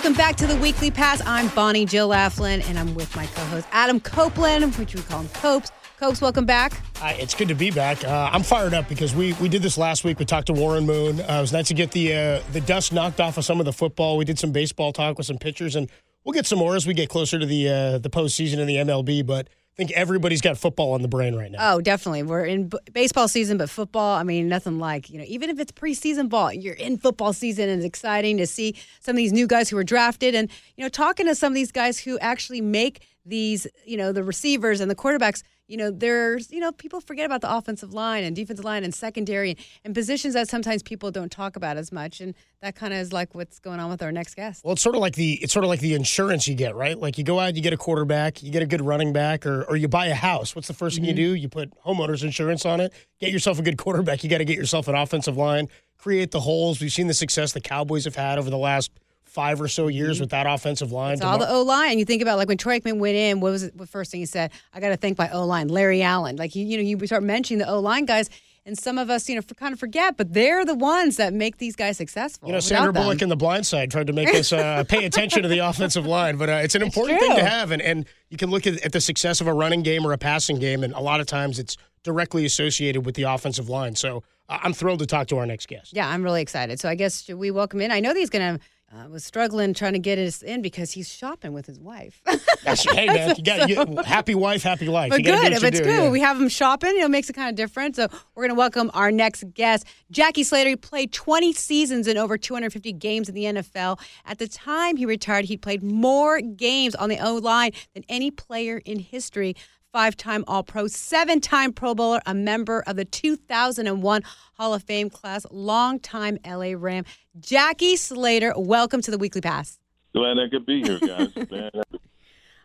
Welcome back to the Weekly Pass. I'm Bonnie Jill Laughlin, and I'm with my co-host Adam Copeland, which we call him Copes. Copes, welcome back. It's good to be back. Uh, I'm fired up because we we did this last week. We talked to Warren Moon. Uh, it was nice to get the uh, the dust knocked off of some of the football. We did some baseball talk with some pitchers, and we'll get some more as we get closer to the uh, the postseason in the MLB. But I think everybody's got football on the brain right now. Oh, definitely. We're in b- baseball season, but football, I mean, nothing like, you know, even if it's preseason ball, you're in football season and it's exciting to see some of these new guys who were drafted and, you know, talking to some of these guys who actually make these, you know, the receivers and the quarterbacks, you know, there's, you know, people forget about the offensive line and defensive line and secondary and, and positions that sometimes people don't talk about as much. And that kind of is like what's going on with our next guest. Well, it's sort of like the it's sort of like the insurance you get, right? Like you go out, you get a quarterback, you get a good running back, or or you buy a house. What's the 1st thing you mm-hmm. do? You put homeowners insurance on it. Get yourself a good quarterback. You got to get yourself an offensive line. Create the holes. We've seen the success the Cowboys have had over the last five or so years with that offensive line. It's all the O line. You think about like when Troy Aikman went in, what was it, the first thing he said? I got to thank my O line, Larry Allen. Like you, you know, you start mentioning the O line guys, and some of us, you know, kind of forget, but they're the ones that make these guys successful. You know, Sandra them- Bullock in The Blind Side tried to make us uh, pay attention to the offensive line, but uh, it's an important thing to have. And, and you can look at, at the success of a running game or a passing game, and a lot of times it's directly associated with the offensive line. So uh, I'm thrilled to talk to our next guest. Yeah, I'm really excited. So I guess should we welcome in? I know he's gonna. Uh, was struggling trying to get us in because he's shopping with his wife. That's, hey, man, you got you, happy wife, happy life. But good, if it's you good, yeah. we have him shopping, you know, makes it kind of different. So we're going to welcome our next guest, Jackie Slater. He played 20 seasons and over 250 games in the NFL. At the time he retired, he played more games on the O line than any player in history. Five time All Pro, seven time Pro Bowler, a member of the 2001 Hall of Fame class, longtime LA Ram. Jackie Slater, welcome to the Weekly Pass. Glad I could be here, guys.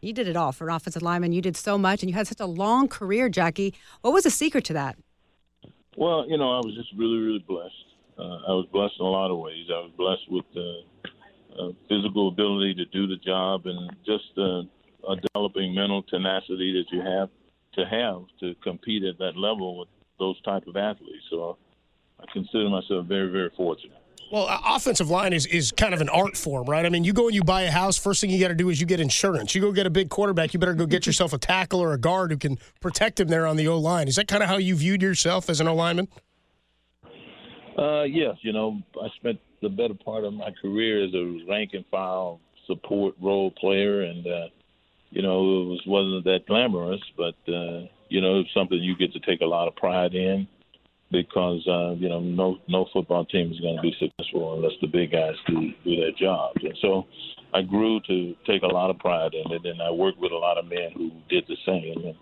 You did it all for an offensive lineman. You did so much, and you had such a long career, Jackie. What was the secret to that? well, you know, I was just really, really blessed. Uh, I was blessed in a lot of ways. I was blessed with uh, uh, physical ability to do the job and just uh, developing mental tenacity that you have to have to compete at that level with those type of athletes. So I consider myself very, very fortunate. Well, uh, offensive line is, is kind of an art form, right? I mean, you go and you buy a house, first thing you got to do is you get insurance. You go get a big quarterback, you better go get yourself a tackle or a guard who can protect him there on the O line. Is that kind of how you viewed yourself as an O lineman? Uh, yes, you know, I spent the better part of my career as a rank and file support role player, and uh, you know, it was wasn't that glamorous, but uh, you know, it's something you get to take a lot of pride in because uh, you know, no no football team is going to be successful unless the big guys do do their jobs, and so I grew to take a lot of pride in it, and I worked with a lot of men who did the same, and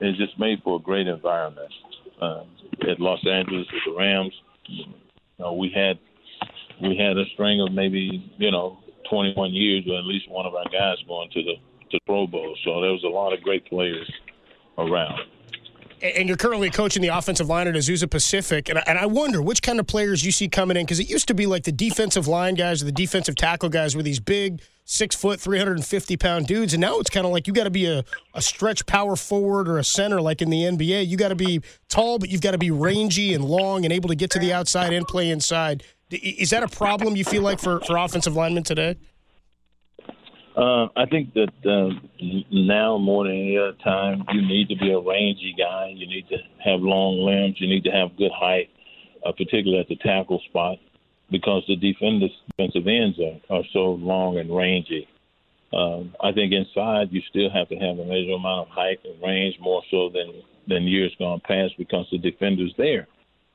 it just made for a great environment. Uh, at Los Angeles with the Rams, you know, we had we had a string of maybe you know 21 years or at least one of our guys going to the to Pro Bowl. So there was a lot of great players around. And you're currently coaching the offensive line at Azusa Pacific. And I wonder which kind of players you see coming in because it used to be like the defensive line guys or the defensive tackle guys were these big, six foot, 350 pound dudes. And now it's kind of like you got to be a, a stretch power forward or a center like in the NBA. You got to be tall, but you've got to be rangy and long and able to get to the outside and play inside. Is that a problem you feel like for, for offensive linemen today? Uh, I think that uh, now more than any other time, you need to be a rangy guy. You need to have long limbs. You need to have good height, uh, particularly at the tackle spot, because the defenders, defensive ends are, are so long and rangy. Um, I think inside you still have to have a measurable amount of height and range, more so than than years gone past, because the defenders there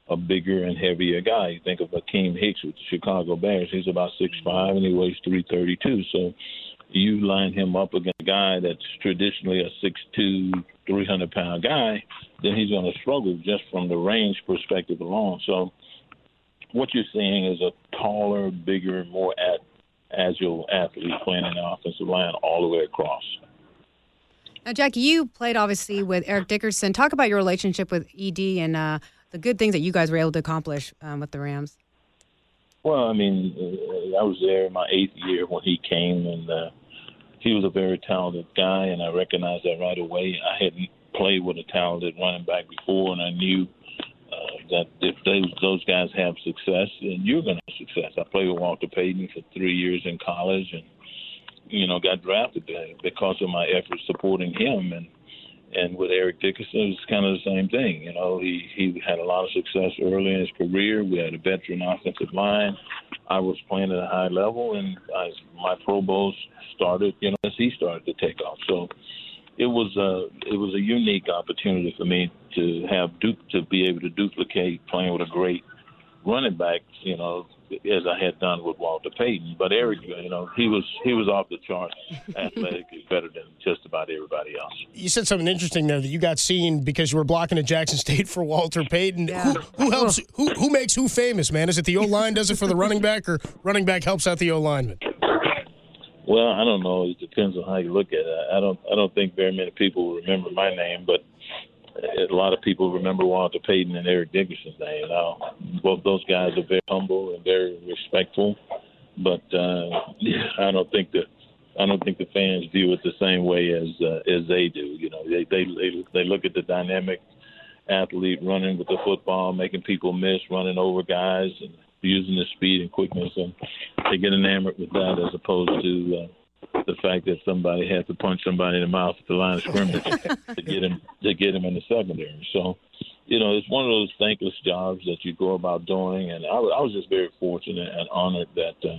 are bigger and heavier guy. You think of Akiem Hicks with the Chicago Bears; he's about six five and he weighs three thirty two. So you line him up against a guy that's traditionally a 6'2", 300 pound guy, then he's going to struggle just from the range perspective alone. So what you're seeing is a taller, bigger, more at, agile athlete playing in the offensive line all the way across. Now, Jackie, you played obviously with Eric Dickerson. Talk about your relationship with ED and uh, the good things that you guys were able to accomplish um, with the Rams. Well, I mean, uh, I was there in my eighth year when he came, and uh, he was a very talented guy, and I recognized that right away. I hadn't played with a talented running back before, and I knew uh, that if those those guys have success, then you're going to have success. I played with Walter Payton for three years in college, and you know, got drafted because of my efforts supporting him. And and with Eric Dickerson, it was kind of the same thing. You know, he he had a lot of success early in his career. We had a veteran offensive line. I was playing at a high level, and I, my Pro Bowls started, you know, as he started to take off. So it was a it was a unique opportunity for me to have du- to be able to duplicate playing with a great running back, you know, as I had done with Walter Payton. But Eric, you know, he was he was off the charts athletically better than just about everybody else. You said something interesting there that you got seen because you were blocking at Jackson State for Walter Payton. Yeah. Who, who, helps? Who who makes who famous, man? Is it the O line does it for the running back, or running back helps out the O lineman? Well, I don't know. It depends on how you look at it. I don't. I don't think very many people remember my name, but a lot of people remember Walter Payton and Eric Dickerson's name. Now, both those guys are very humble and very respectful, but uh, I don't think that I don't think the fans view it the same way as uh, as they do. You know, they they they, they look at the dynamic athlete running with the football, making people miss, running over guys, and using the speed and quickness, and they get enamored with that as opposed to uh, the fact that somebody had to punch somebody in the mouth at the line of scrimmage to get him to get him in the secondary. So, you know, it's one of those thankless jobs that you go about doing, and I, I was just very fortunate and honored that. Uh,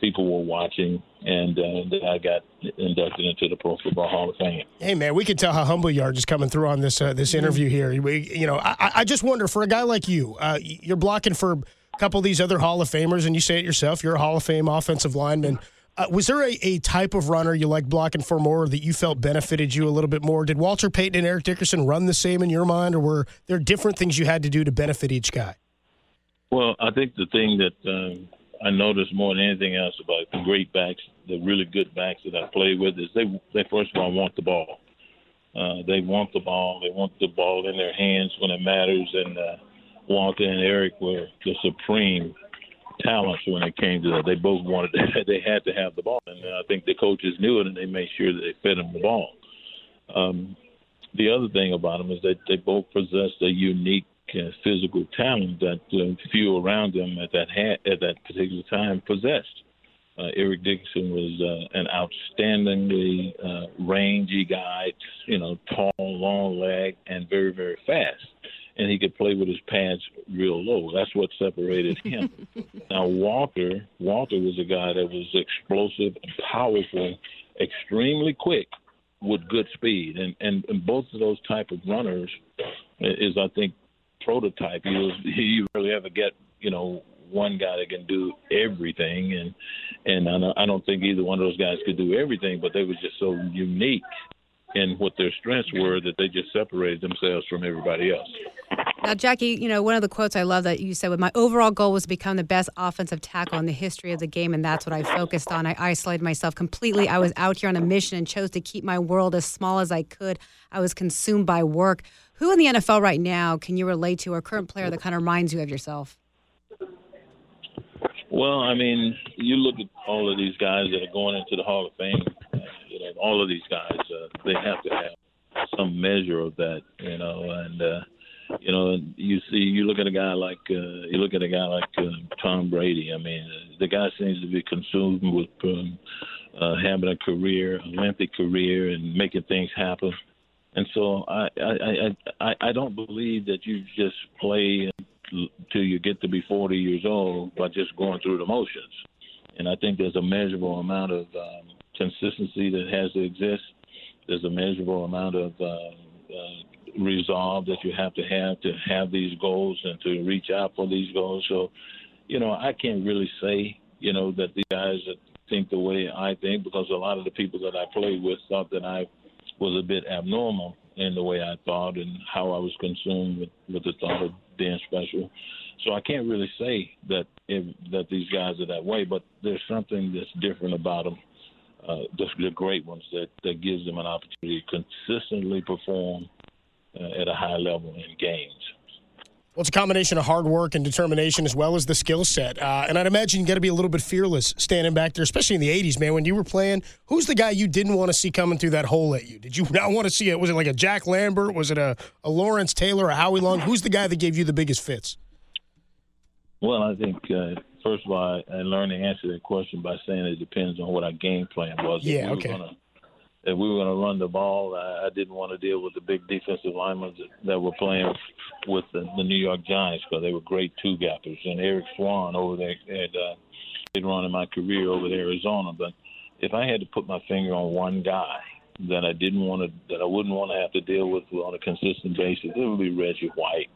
people were watching, and uh, I got inducted into the Pro Football Hall of Fame. Hey, man, we can tell how humble you are just coming through on this uh, this interview here. We, you know, I, I just wonder for a guy like you, uh, you're blocking for a couple of these other Hall of Famers, and you say it yourself, you're a Hall of Fame offensive lineman. Uh, was there a, a type of runner you like blocking for more that you felt benefited you a little bit more? Did Walter Payton and Eric Dickerson run the same in your mind, or were there different things you had to do to benefit each guy? Well, I think the thing that um, I noticed more than anything else about the great backs, the really good backs that I played with, is they they first of all want the ball. Uh, they want the ball. They want the ball in their hands when it matters, and uh, Walter and Eric were the supreme talents when it came to that. They both wanted to, they had to have the ball, and I think the coaches knew it, and they made sure that they fed them the ball. Um, the other thing about them is that they both possessed a unique uh, physical talent that uh, few around them at that ha- at that particular time possessed. Uh, Eric Dickerson was uh, an outstandingly uh, rangy guy, you know, tall, long leg, and very, very fast and he could play with his pants real low. That's what separated him. now Walter, Walter was a guy that was explosive, powerful, extremely quick, with good speed, and and, and both of those type of runners is I think prototype. You you really ever get you know one guy that can do everything, and and I don't, I don't think either one of those guys could do everything, but they were just so unique in what their strengths were that they just separated themselves from everybody else. Now, Jackie, you know, one of the quotes I love that you said, "With my overall goal was to become the best offensive tackle in the history of the game, and that's what I focused on. I isolated myself completely. I was out here on a mission and chose to keep my world as small as I could. I was consumed by work. Who in the NFL right now can you relate to, or current player that kind of reminds you of yourself?" Well, I mean, you look at all of these guys that are going into the Hall of Fame. You know, all of these guys, uh, they have to have some measure of that. You know, and uh, you know, you see, you look at a guy like uh, you look at a guy like uh, Tom Brady. I mean, uh, the guy seems to be consumed with um, uh, having a career, lengthy career, and making things happen. And so I I I I don't believe that you just play till you get to be 40 years old by just going through the motions. And I think there's a measurable amount of um, consistency that has to exist. There's a measurable amount of uh, uh, resolve that you have to have to have these goals and to reach out for these goals. So, you know, I can't really say, you know, that the guys think the way I think because a lot of the people that I played with thought that I was a bit abnormal in the way I thought and how I was consumed with, with the thought of being special. So I can't really say that if, that these guys are that way, but there's something that's different about them. Uh, the, the great ones that, that gives them an opportunity to consistently perform uh, at a high level in games. Well, it's a combination of hard work and determination as well as the skill set. Uh, and I'd imagine you got to be a little bit fearless standing back there, especially in the 80s, man. When you were playing, who's the guy you didn't want to see coming through that hole at you? Did you not want to see it? Was it like a Jack Lambert? Was it a, a Lawrence Taylor, a Howie Long? Who's the guy that gave you the biggest fits? Well, I think uh, first of all, I learned to answer that question by saying it depends on what our game plan was. Yeah, if okay. Gonna, if we were going to run the ball, I, didn't want to deal with the big defensive linemen that, were playing with the, the New York Giants because they were great two gappers. And Eric Swann over there had uh, been running my career over there, Arizona. But if I had to put my finger on one guy that I didn't want to, that I wouldn't want to have to deal with on a consistent basis, it would be Reggie White.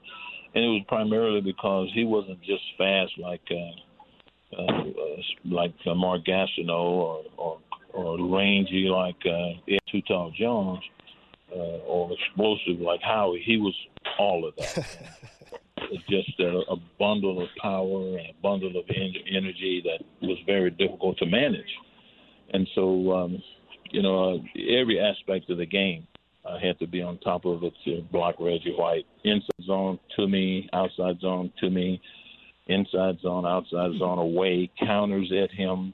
And it was primarily because he wasn't just fast like. Uh, uh, uh, like uh, Mark Gastineau or, or or rangy like uh, Too Tall Jones, uh, or explosive like Howie. He was all of that. it's just a, a bundle of power and a bundle of en- energy that was very difficult to manage. And so, um, you know, uh, every aspect of the game I had to be on top of it to block Reggie White. Inside zone to me, outside zone to me, inside zone, outside zone away, counters at him.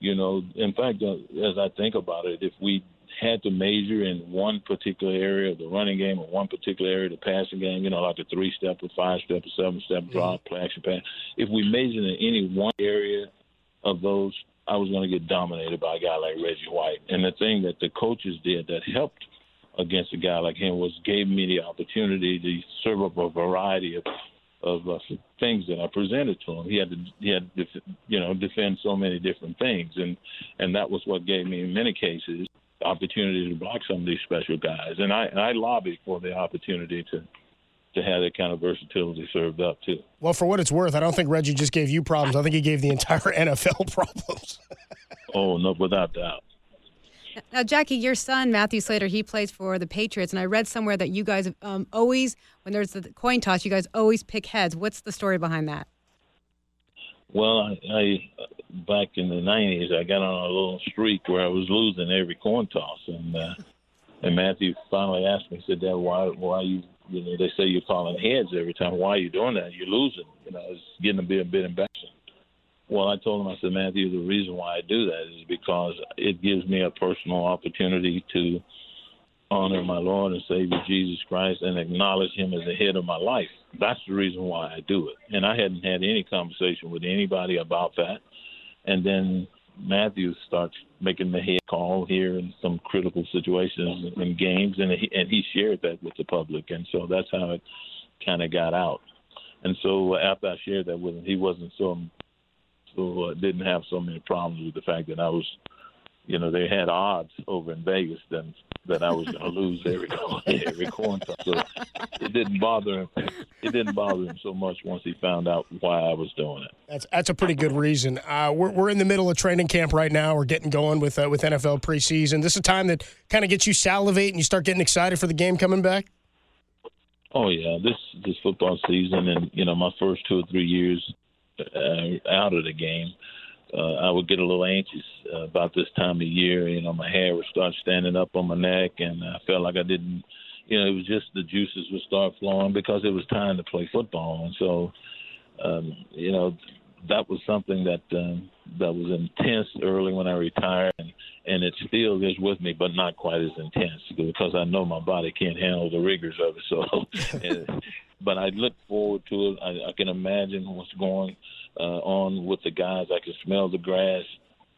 You know, in fact, uh, as I think about it, if we had to measure in one particular area of the running game or one particular area of the passing game, you know, like a three step or five step or seven step drop, play action pass, if we measured in any one area of those, I was going to get dominated by a guy like Reggie White. And the thing that the coaches did that helped against a guy like him was gave me the opportunity to serve up a variety of of uh, things that I presented to him. He had to he had to you know defend so many different things, and and that was what gave me in many cases the opportunity to block some of these special guys. And I and I lobbied for the opportunity to to have that kind of versatility served up too. Well, for what it's worth, I don't think Reggie just gave you problems. I think he gave the entire NFL problems. oh no, without doubt. Now, Jackie, your son Matthew Slater, he plays for the Patriots, and I read somewhere that you guys um, always, when there's the coin toss, you guys always pick heads. What's the story behind that? Well, I, I back in the '90s, I got on a little streak where I was losing every coin toss, and uh, and Matthew finally asked me, said, "Dad, why why you you know they say you're calling heads every time. Why are you doing that? You're losing. You know, it's getting a bit a bit embarrassing." Well, I told him, I said, Matthew, the reason why I do that is because it gives me a personal opportunity to honor my Lord and Savior Jesus Christ and acknowledge Him as the head of my life. That's the reason why I do it. And I hadn't had any conversation with anybody about that. And then Matthew starts making the head call here in some critical situations in games, and he, and he shared that with the public, and so that's how it kind of got out. And so after I shared that with him, he wasn't so so uh, didn't have so many problems with the fact that I was, you know, they had odds over in Vegas then that I was going to lose every every coin toss. So it didn't bother him. It didn't bother him so much once he found out why I was doing it. That's that's a pretty good reason. Uh, we're we're in the middle of training camp right now. We're getting going with uh, with NFL preseason. This is a time that kind of gets you salivate and you start getting excited for the game coming back. Oh yeah, this this football season, and you know, my first two or three years uh, out of the game, uh, I would get a little anxious uh, about this time of year. You know, my hair would start standing up on my neck, and I felt like I didn't. You know, it was just the juices would start flowing because it was time to play football, and so, um, you know, that was something that um, that was intense early when I retired, and, and it still is with me, but not quite as intense because I know my body can't handle the rigors of it. So, but I look forward to it. I, I can imagine what's going uh, on with the guys. I can smell the grass.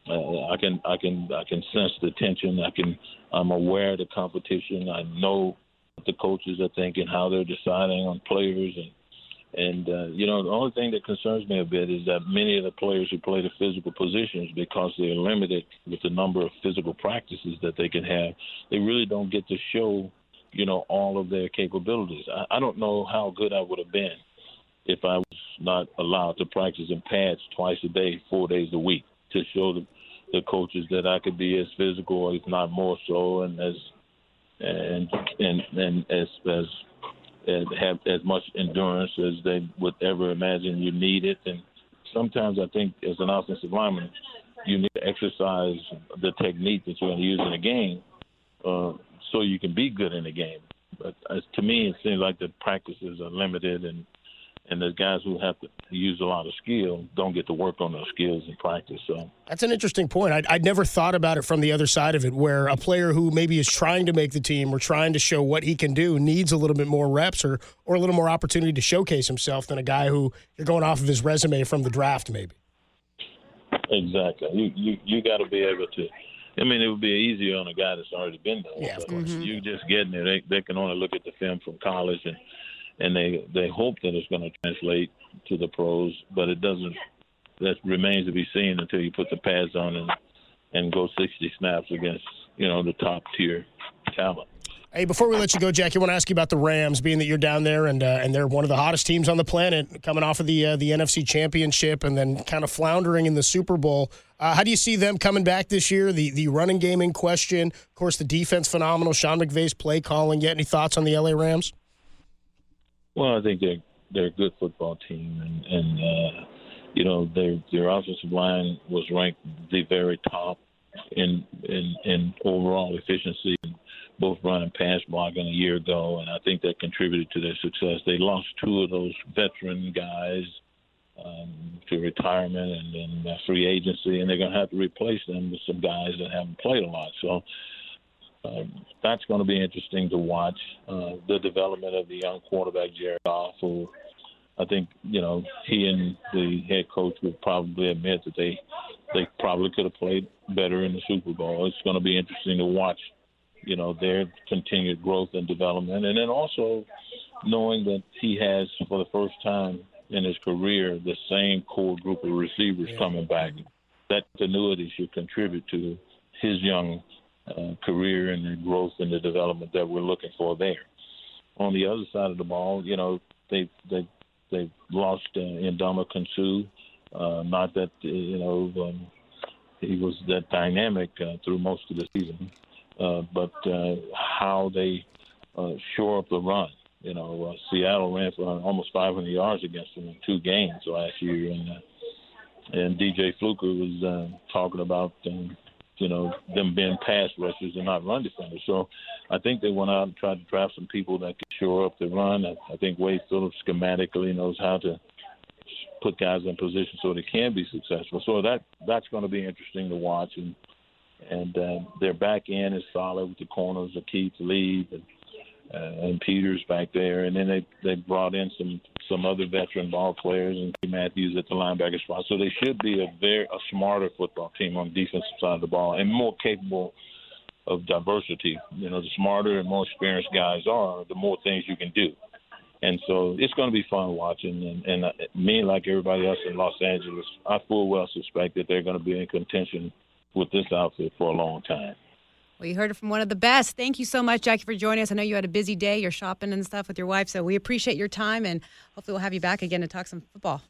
Uh, I can I can I can sense the tension. I can I'm aware of the competition. I know what the coaches are thinking, how they're deciding on players, and and uh, you know the only thing that concerns me a bit is that many of the players who play the physical positions, because they're limited with the number of physical practices that they can have, they really don't get to show you know all of their capabilities. I, I don't know how good I would have been if I was not allowed to practice in pads twice a day, four days a week, to show the, the coaches that I could be as physical, if not more so, and as and and and as as and have as much endurance as they would ever imagine you needed. And sometimes I think as an offensive lineman, you need to exercise the technique that you're going to use in a game uh, so you can be good in the game. But uh, to me, it seems like the practices are limited and and the guys who have to use a lot of skill don't get to work on those skills in practice. So that's an interesting point. I'd, I'd, never thought about it from the other side of it, where a player who maybe is trying to make the team or trying to show what he can do needs a little bit more reps or or a little more opportunity to showcase himself than a guy who you're going off of his resume from the draft, maybe. Exactly. You you you got to be able to. I mean, it would be easier on a guy that's already been there. Yeah, of course. You mm-hmm. just getting there, they they can only look at the film from college and and they they hope that it's going to translate to the pros, but it doesn't. That remains to be seen until you put the pads on and and go 60 snaps against you know the top tier talent. Hey, before we let you go, Jack, I want to ask you about the Rams, being that you're down there and uh, and they're one of the hottest teams on the planet, coming off of the uh, the NFC Championship and then kind of floundering in the Super Bowl. Uh, how do you see them coming back this year? The the running game in question, of course, the defense phenomenal. Sean McVay's play calling. Yet, any thoughts on the LA Rams? Well, I think they're they're a good football team, and and uh, you know their their offensive line was ranked the very top in in in overall efficiency, both run and pass blocking a year ago, and I think that contributed to their success. They lost two of those veteran guys um, to retirement and then uh, free agency, and they're going to have to replace them with some guys that haven't played a lot. So. Um, that's going to be interesting to watch. Uh, the development of the young quarterback Jared Goff, who I think you know he and the head coach would probably admit that they they probably could have played better in the Super Bowl. It's going to be interesting to watch, you know, their continued growth and development, and then also knowing that he has for the first time in his career the same core group of receivers yeah. coming back. That continuity should contribute to his young uh, career and growth and the development that we're looking for there. On the other side of the ball, you know, they they they lost uh, Ndamukong Suh. Uh, not that you know um, he was that dynamic uh, through most of the season, uh, but uh, how they uh, shore up the run. You know, uh, Seattle ran for almost 500 yards against them in two games last year, and uh, and DJ Fluker was uh, talking about um, you know, them being pass rushers and not run defenders. So I think they went out and tried to draft some people that could shore up the run. I, I think Wade Phillips schematically knows how to put guys in position so they can be successful. So that that's going to be interesting to watch. And and uh, their back end is solid with the corners of Keith Lee and uh, and Peters back there, and then they they brought in some some other veteran ball players and Matthews at the linebacker spot. So they should be a very a smarter football team on the defensive side of the ball and more capable of diversity. You know, the smarter and more experienced guys are, the more things you can do. And so it's going to be fun watching. And, and uh, me, like everybody else in Los Angeles, I full well suspect that they're going to be in contention with this outfit for a long time. Well, you heard it from one of the best. Thank you so much, Jackie, for joining us. I know you had a busy day. You're shopping and stuff with your wife, so we appreciate your time, and hopefully we'll have you back again to talk some football.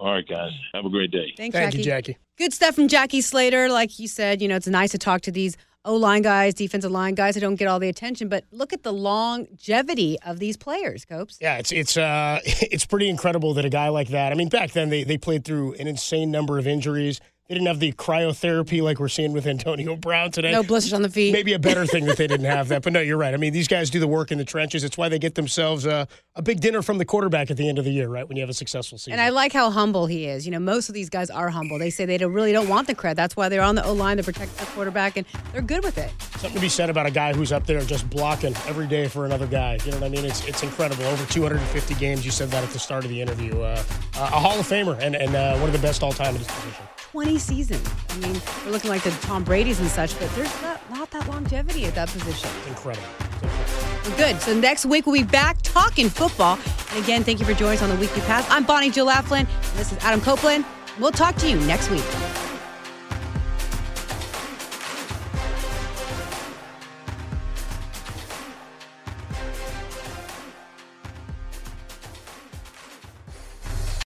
All right, guys. Have a great day. Thanks, Thank Jackie. you, Jackie. Good stuff from Jackie Slater. Like you said, you know, it's nice to talk to these O line guys, defensive line guys that don't get all the attention, but look at the longevity of these players, Copes. Yeah, it's it's uh it's pretty incredible that a guy like that. I mean, back then they they played through an insane number of injuries. They didn't have the cryotherapy like we're seeing with Antonio Brown today. No blisters on the feet. Maybe a better thing that they didn't have that. But no, you're right. I mean, these guys do the work in the trenches. It's why they get themselves a, a big dinner from the quarterback at the end of the year, right? When you have a successful season. And I like how humble he is. You know, most of these guys are humble. They say they don't, really don't want the credit. That's why they're on the O line to protect the quarterback, and they're good with it. Something to be said about a guy who's up there just blocking every day for another guy. You know what I mean? It's it's incredible. Over 250 games. You said that at the start of the interview. Uh, a Hall of Famer and, and uh, one of the best all time in his position. 20 seasons. I mean, we're looking like the Tom Brady's and such, but there's not, not that longevity at that position. Incredible. Incredible. Good. So next week we'll be back talking football. And again, thank you for joining us on the Weekly Pass. I'm Bonnie Jill Laughlin. This is Adam Copeland. We'll talk to you next week.